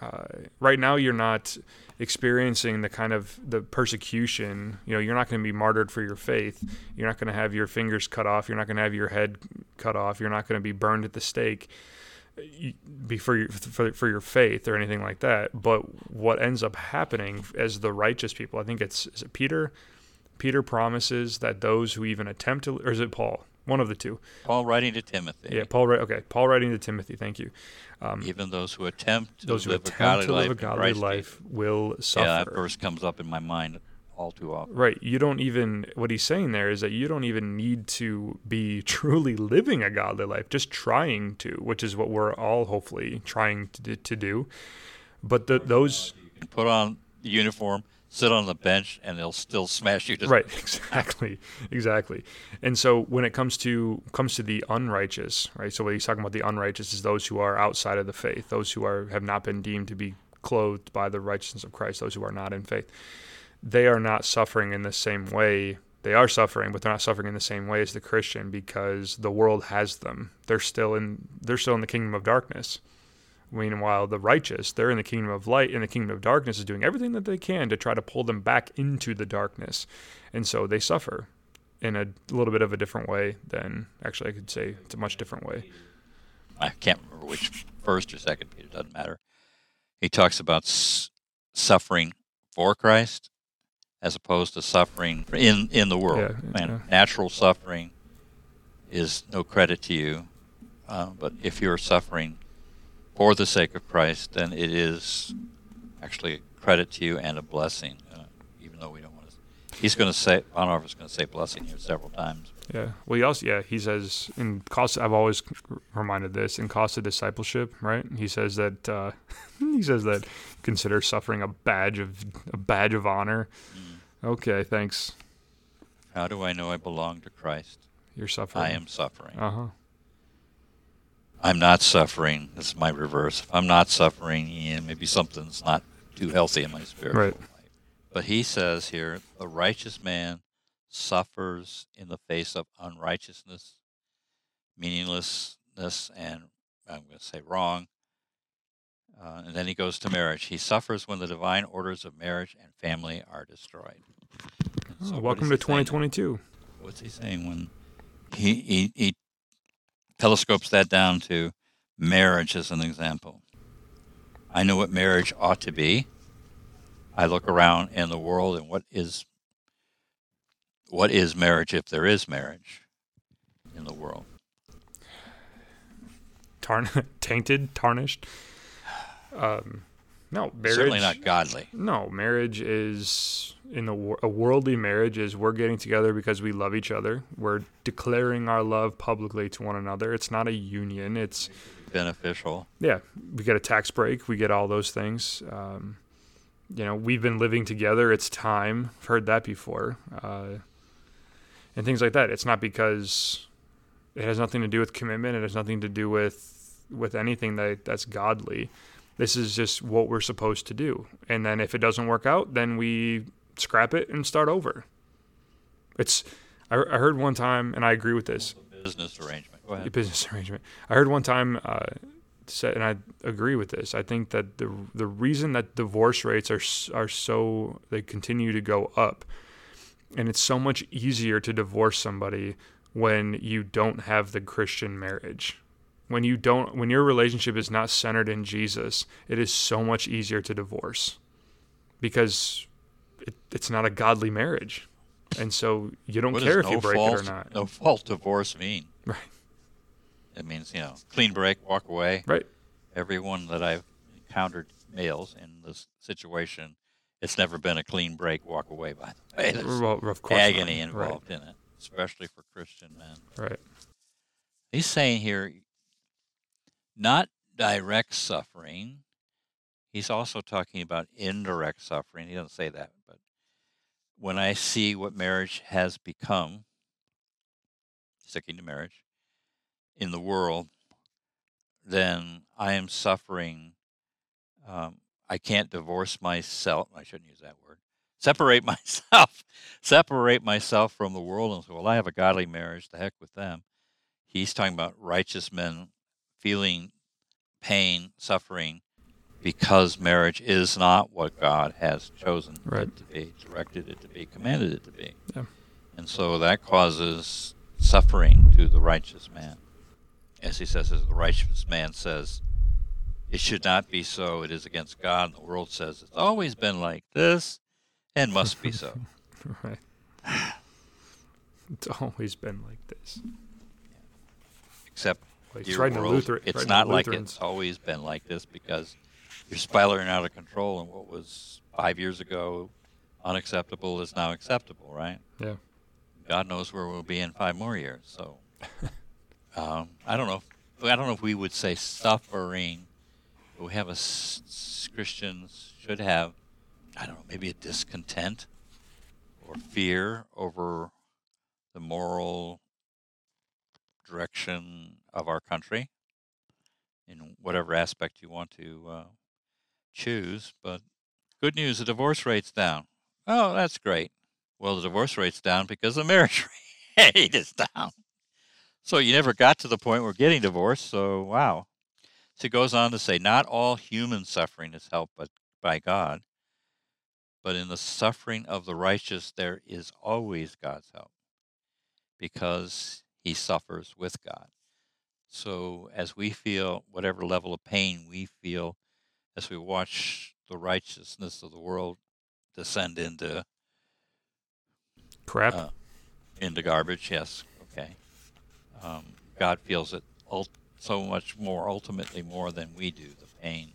Uh, right now, you're not experiencing the kind of the persecution. You know, you're not going to be martyred for your faith. You're not going to have your fingers cut off. You're not going to have your head cut off. You're not going to be burned at the stake. Be for your for, for your faith or anything like that. But what ends up happening as the righteous people, I think it's it Peter. Peter promises that those who even attempt to, or is it Paul? One of the two. Paul writing to Timothy. Yeah, Paul. Okay, Paul writing to Timothy. Thank you. Um, Even those who attempt to those who live attempt a godly to live life, a godly life will suffer. Yeah, that verse comes up in my mind all too often. Right. You don't even. What he's saying there is that you don't even need to be truly living a godly life, just trying to, which is what we're all hopefully trying to, to do. But the, those Put on the uniform, sit on the bench, and they'll still smash you to death. right. Exactly. Exactly. And so when it comes to comes to the unrighteous right? So what he's talking about the unrighteous is those who are outside of the faith those who are have not been deemed to be clothed by the righteousness of christ those who are not in faith. They are not suffering in the same way. They are suffering but they're not suffering in the same way as the christian because the world has them. They're still in they're still in the kingdom of darkness Meanwhile, the righteous, they're in the kingdom of light, and the kingdom of darkness is doing everything that they can to try to pull them back into the darkness. And so they suffer in a little bit of a different way than, actually, I could say it's a much different way. I can't remember which first or second Peter doesn't matter. He talks about s- suffering for Christ as opposed to suffering in in the world. Yeah, and yeah. natural suffering is no credit to you, uh, but if you're suffering for the sake of Christ, then it is actually a credit to you and a blessing. Uh, even though we don't want to He's going to say Bonhoeffer's going to say blessing here several times. Yeah. Well, he also yeah he says in cost. I've always reminded this in cost of discipleship, right? He says that uh, he says that consider suffering a badge of a badge of honor. Mm. Okay, thanks. How do I know I belong to Christ? You're suffering. I am suffering. Uh huh. I'm not suffering. This is my reverse. If I'm not suffering, yeah, maybe something's not too healthy in my spiritual right. life. But he says here, a righteous man suffers in the face of unrighteousness, meaninglessness, and I'm going to say wrong. Uh, and then he goes to marriage. He suffers when the divine orders of marriage and family are destroyed. So oh, welcome to 2022. What's he saying when he, he, he telescopes that down to marriage as an example? I know what marriage ought to be. I look around in the world and what is what is marriage if there is marriage in the world? Tarn- tainted, tarnished. Um, no, marriage. Certainly not godly. No, marriage is in the a worldly marriage is we're getting together because we love each other. We're declaring our love publicly to one another. It's not a union. It's beneficial. Yeah, we get a tax break. We get all those things. Um, you know, we've been living together. It's time. I've heard that before. Uh, and things like that. It's not because it has nothing to do with commitment. It has nothing to do with with anything that that's godly. This is just what we're supposed to do. And then if it doesn't work out, then we scrap it and start over. It's I, I heard one time, and I agree with this. Business arrangement. Go ahead. Business arrangement. I heard one time. Uh, said, and I agree with this. I think that the the reason that divorce rates are are so they continue to go up and it's so much easier to divorce somebody when you don't have the Christian marriage. When you don't when your relationship is not centered in Jesus, it is so much easier to divorce. Because it, it's not a godly marriage. And so you don't what care if no you break fault, it or not. No fault divorce mean? Right. It means, you know, clean break, walk away. Right. Everyone that I've encountered males in this situation it's never been a clean break, walk away. By the way, there's well, of course agony not. involved right. in it, especially for Christian men. Right. He's saying here, not direct suffering. He's also talking about indirect suffering. He doesn't say that, but when I see what marriage has become, sticking to marriage, in the world, then I am suffering um, I can't divorce myself. I shouldn't use that word. Separate myself, separate myself from the world and say, well, I have a godly marriage. The heck with them. He's talking about righteous men feeling pain, suffering, because marriage is not what God has chosen right. it to be, directed it to be, commanded it to be. Yeah. And so that causes suffering to the righteous man. As he says, as the righteous man says, it should not be so. It is against God. And the world says it's always been like this and must be so. right. It's always been like this. Except dear world, Luther, it's not like it's always been like this because you're spiraling out of control and what was five years ago unacceptable is now acceptable, right? Yeah. God knows where we'll be in five more years. So um, I don't know. I don't know if we would say suffering we have a Christians should have, I don't know, maybe a discontent or fear over the moral direction of our country in whatever aspect you want to uh, choose. But good news, the divorce rate's down. Oh, that's great. Well, the divorce rate's down because the marriage rate is down. So you never got to the point where getting divorced. So wow, so it goes on to say, not all human suffering is helped but by God, but in the suffering of the righteous there is always God's help, because he suffers with God. So as we feel whatever level of pain we feel as we watch the righteousness of the world descend into crap, uh, into garbage, yes, okay. Um, God feels it so much more, ultimately more than we do, the pain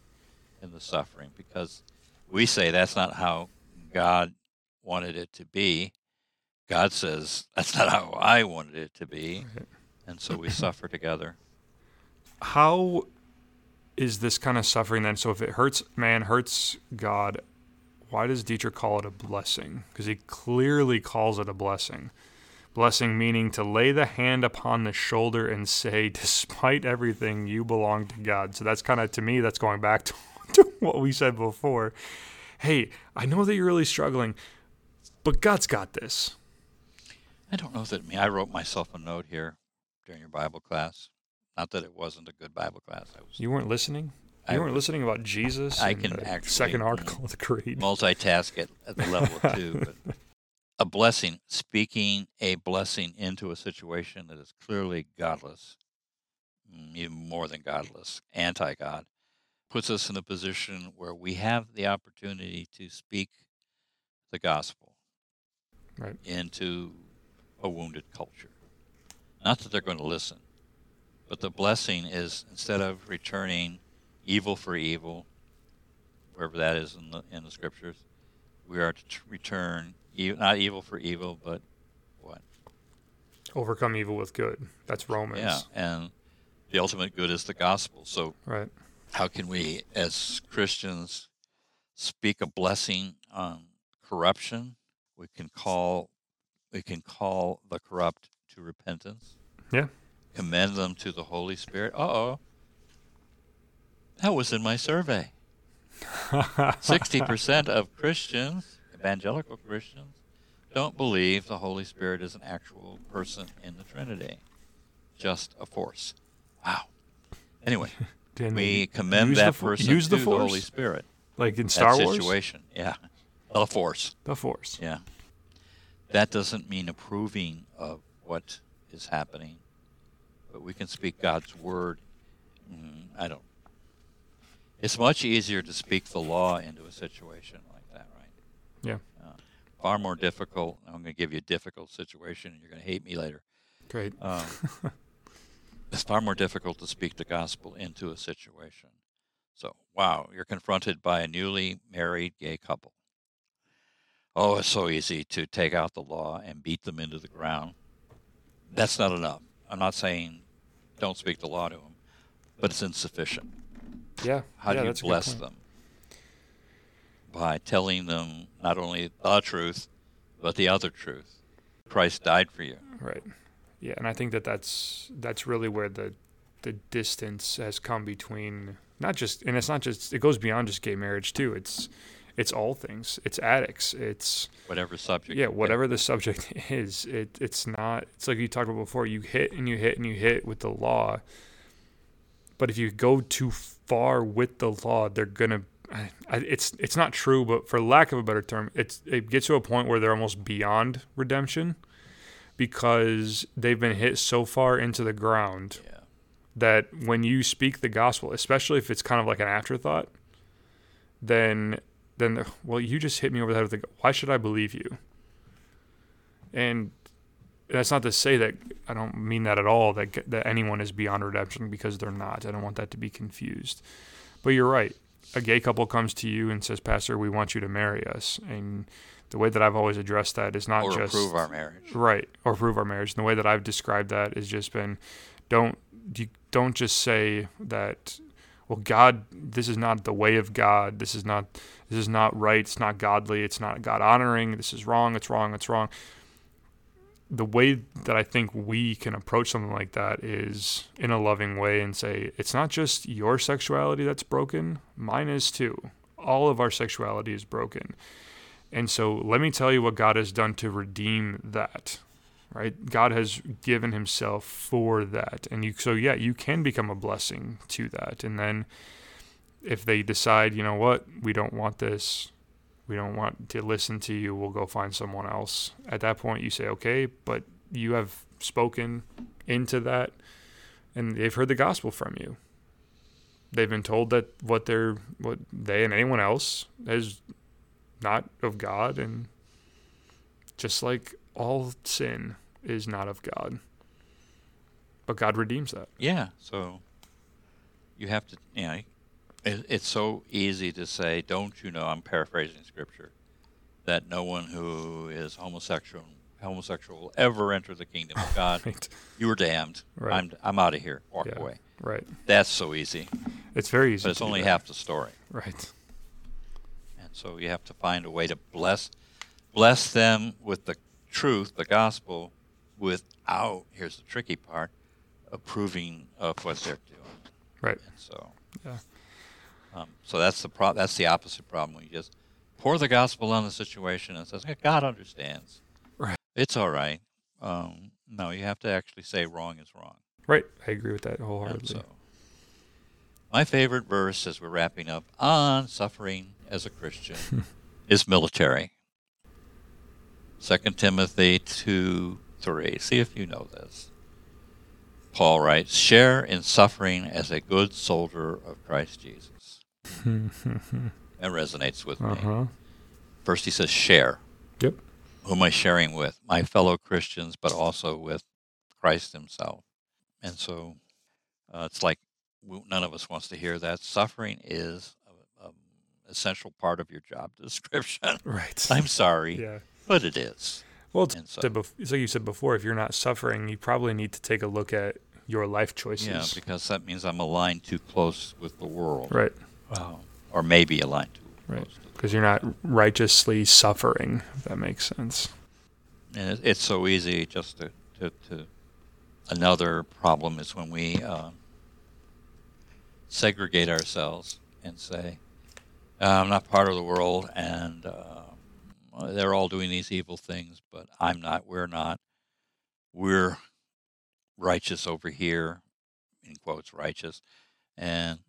and the suffering, because we say that's not how God wanted it to be. God says, that's not how I wanted it to be. Right. And so we suffer together. How is this kind of suffering then? So if it hurts man, hurts God, why does Dietrich call it a blessing? Because he clearly calls it a blessing. Blessing meaning to lay the hand upon the shoulder and say, despite everything, you belong to God. So that's kind of, to me, that's going back to, to what we said before. Hey, I know that you're really struggling, but God's got this. I don't know that me. I wrote myself a note here during your Bible class. Not that it wasn't a good Bible class. I was You weren't listening? I You weren't listening about Jesus? I can the actually, Second article of the Creed. multitask at, at the level of two, but a blessing, speaking a blessing into a situation that is clearly godless, mm, even more than godless, anti God, puts us in a position where we have the opportunity to speak the gospel Right. into a wounded culture. Not that they're going to listen, but the blessing is instead of returning evil for evil, wherever that is in the in the scriptures, we are to return e- not evil for evil, but what? Overcome evil with good. That's Romans. Yeah, and the ultimate good is the gospel. So Right. how can we, as Christians, speak a blessing on corruption? We can call we can call the corrupt to repentance. Yeah. Commend them to the Holy Spirit. Uh oh. That was in my survey. Sixty percent of Christians, evangelical Christians, don't believe the Holy Spirit is an actual person in the Trinity, just a force. Wow. Anyway, we commend that the person use to the the, force? Holy Spirit. like in Star that Wars. situation, yeah, the force, The Force. yeah. That doesn't mean approving of what is happening, but we can speak God's word. Mm, I don't. It's much easier to speak the law into a situation like that, right? Yeah. Uh, far more difficult. I'm going to give you a difficult situation, and you're going to hate me later. Great. Um, it's far more difficult to speak the gospel into a situation. So, wow, you're confronted by a newly married gay couple. Oh, it's so easy to take out the law and beat them into the ground. That's not enough. I'm not saying don't speak the law to them, but it's insufficient. Yeah. How yeah, do you that's a good bless them? By telling them not only the truth, but the other truth. Christ died for you. Right. Yeah, and I think that that's that's really where the the distance has come between not just and it's not just it goes beyond just gay marriage too. It's it's all things. It's addicts. It's Whatever subject. yeah, whatever the subject is. It it's not. It's like you talked about before. You hit and you hit and you hit with the law. But if you go too far with the law, they're gonna. It's it's not true, but for lack of a better term, it's it gets to a point where they're almost beyond redemption, because they've been hit so far into the ground Yeah. that when you speak the gospel, especially if it's kind of like an afterthought, then then the, well, you just hit me over the head with the why should I believe you? And that's not to say that I don't mean that at all that that anyone is beyond redemption because they're not. I don't want that to be confused. But you're right. A gay couple comes to you and says, "Pastor, we want you to marry us." And the way that I've always addressed that is not or just approve our marriage. Right, or prove our marriage. And the way that I've described that has just been, don't you don't just say that. Well, God, this is not the way of God. This is not this is not right. It's not godly. It's not God honoring. This is wrong. It's wrong. It's wrong. The way that I think we can approach something like that is in a loving way and say, it's not just your sexuality that's broken. Mine is too. All of our sexuality is broken. And so let me tell you what God has done to redeem that. Right? God has given himself for that. And you so yeah, you can become a blessing to that. And then if they decide, you know what, we don't want this, we don't want to listen to you, we'll go find someone else. At that point you say, "Okay, but you have spoken into that and they've heard the gospel from you." They've been told that what they're what they and anyone else is not of God, and just like all sin is not of God, but God redeems that. Yeah. So you have to, you know, it, it's so easy to say, don't you know, I'm paraphrasing scripture, that no one who is homosexual homosexual will ever enter the kingdom of God. Right. You're damned. Right. I'm I'm out of here. Walk Yeah. away. Right. That's so easy, It's very easy. but it's only half the story. Right. And so you have to find a way to bless bless them with the truth, the gospel, without here's the tricky part, approving of what they're doing. Right. And so Yeah. um, so that's the pro- that's the opposite problem. We just pour the gospel on the situation and says, "Hey, God understands. Right. It's all right. Um, no, you have to actually say wrong is wrong. Right. I agree with that wholeheartedly. so, my favorite verse as we're wrapping up on suffering as a Christian is military. Second Timothy two three. See if you know this. Paul writes, "Share in suffering as a good soldier of Christ Jesus." That resonates with uh me. First, he says, "Share." Yep. Who am I sharing with? My fellow Christians, but also with Christ Himself. And so, uh, it's like none of us wants to hear that. Suffering is an essential part of your job description. Right. I'm sorry, yeah. But it is. Well, it's, so- like you said before. If you're not suffering, you probably need to take a look at your life choices. Yeah, because that means I'm aligned too close with the world. right. Wow. Or maybe aligned too Right. close. Because you're not righteously suffering. If that makes sense. And it, it's so easy just to, to, to. Another problem is when we uh, segregate ourselves and say, "Uh, I'm not part of the world and uh, Uh, they're all doing these evil things, but I'm not, we're not. We're righteous over here, in quotes, righteous, and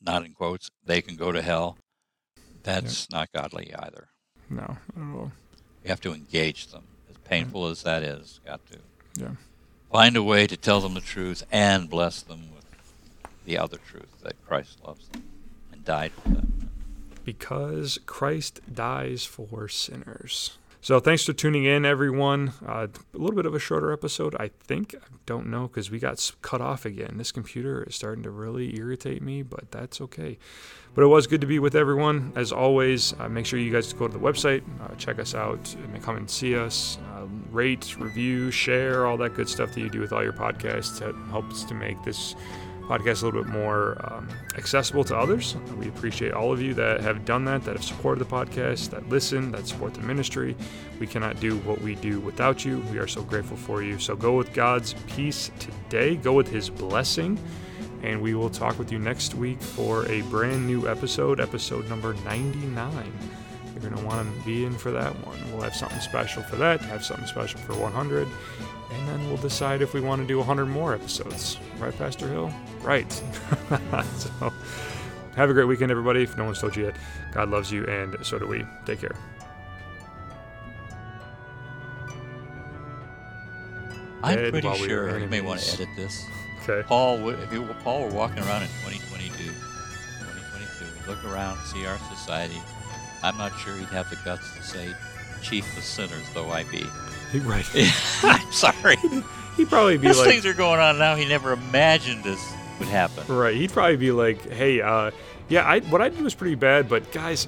not in quotes, they can go to hell. That's not godly either. No. At all. You have to engage them. As painful as that is, got to Yeah. find a way to tell them the truth and bless them with the other truth that Christ loves them and died for them. Because Christ dies for sinners. So thanks for tuning in, everyone. Uh, a little bit of a shorter episode, I think. I don't know because we got cut off again. This computer is starting to really irritate me, but that's okay. But it was good to be with everyone. As always, uh, make sure you guys go to the website, uh, check us out, and come and see us, uh, rate, review, share, all that good stuff that you do with all your podcasts. That helps to make this podcast a little bit more um, accessible to others. We appreciate all of you that have done that, that have supported the podcast, that listen, that support the ministry. We cannot do what we do without you. We are so grateful for you. So go with God's peace today, go with His blessing, and we will talk with you next week for a brand new episode, episode number 99. You're going to want to be in for that one. We'll have something special for that, have something special for 100, and then we'll decide if we want to do 100 more episodes. Right, Pastor Hill? Right. so, have a great weekend, everybody. If no one's told you yet, God loves you, and so do we. Take care. I'm Ed, pretty while we sure you may want to edit this. Okay. Paul, if you, Paul were walking around in 2022, 2022, look around, see our society. I'm not sure he'd have the guts to say, "Chief of sinners, though I be." Right. I'm sorry. He'd probably be These like, things are going on now. He never imagined this would happen. right. He'd probably be like, hey, uh, yeah, I, what I did was pretty bad, but guys,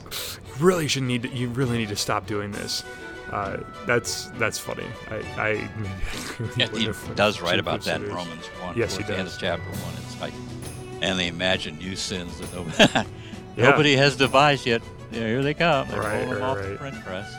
you really should need to, you really need to stop doing this. Uh, that's that's funny. I, I really Yeah, he does write about that in. Romans 1. Yes, he towards the end does. chapter 1. It's like, and they imagine new sins that nobody, Yeah. nobody has devised yet. Yeah, here they come. They're Right, right, off the print press.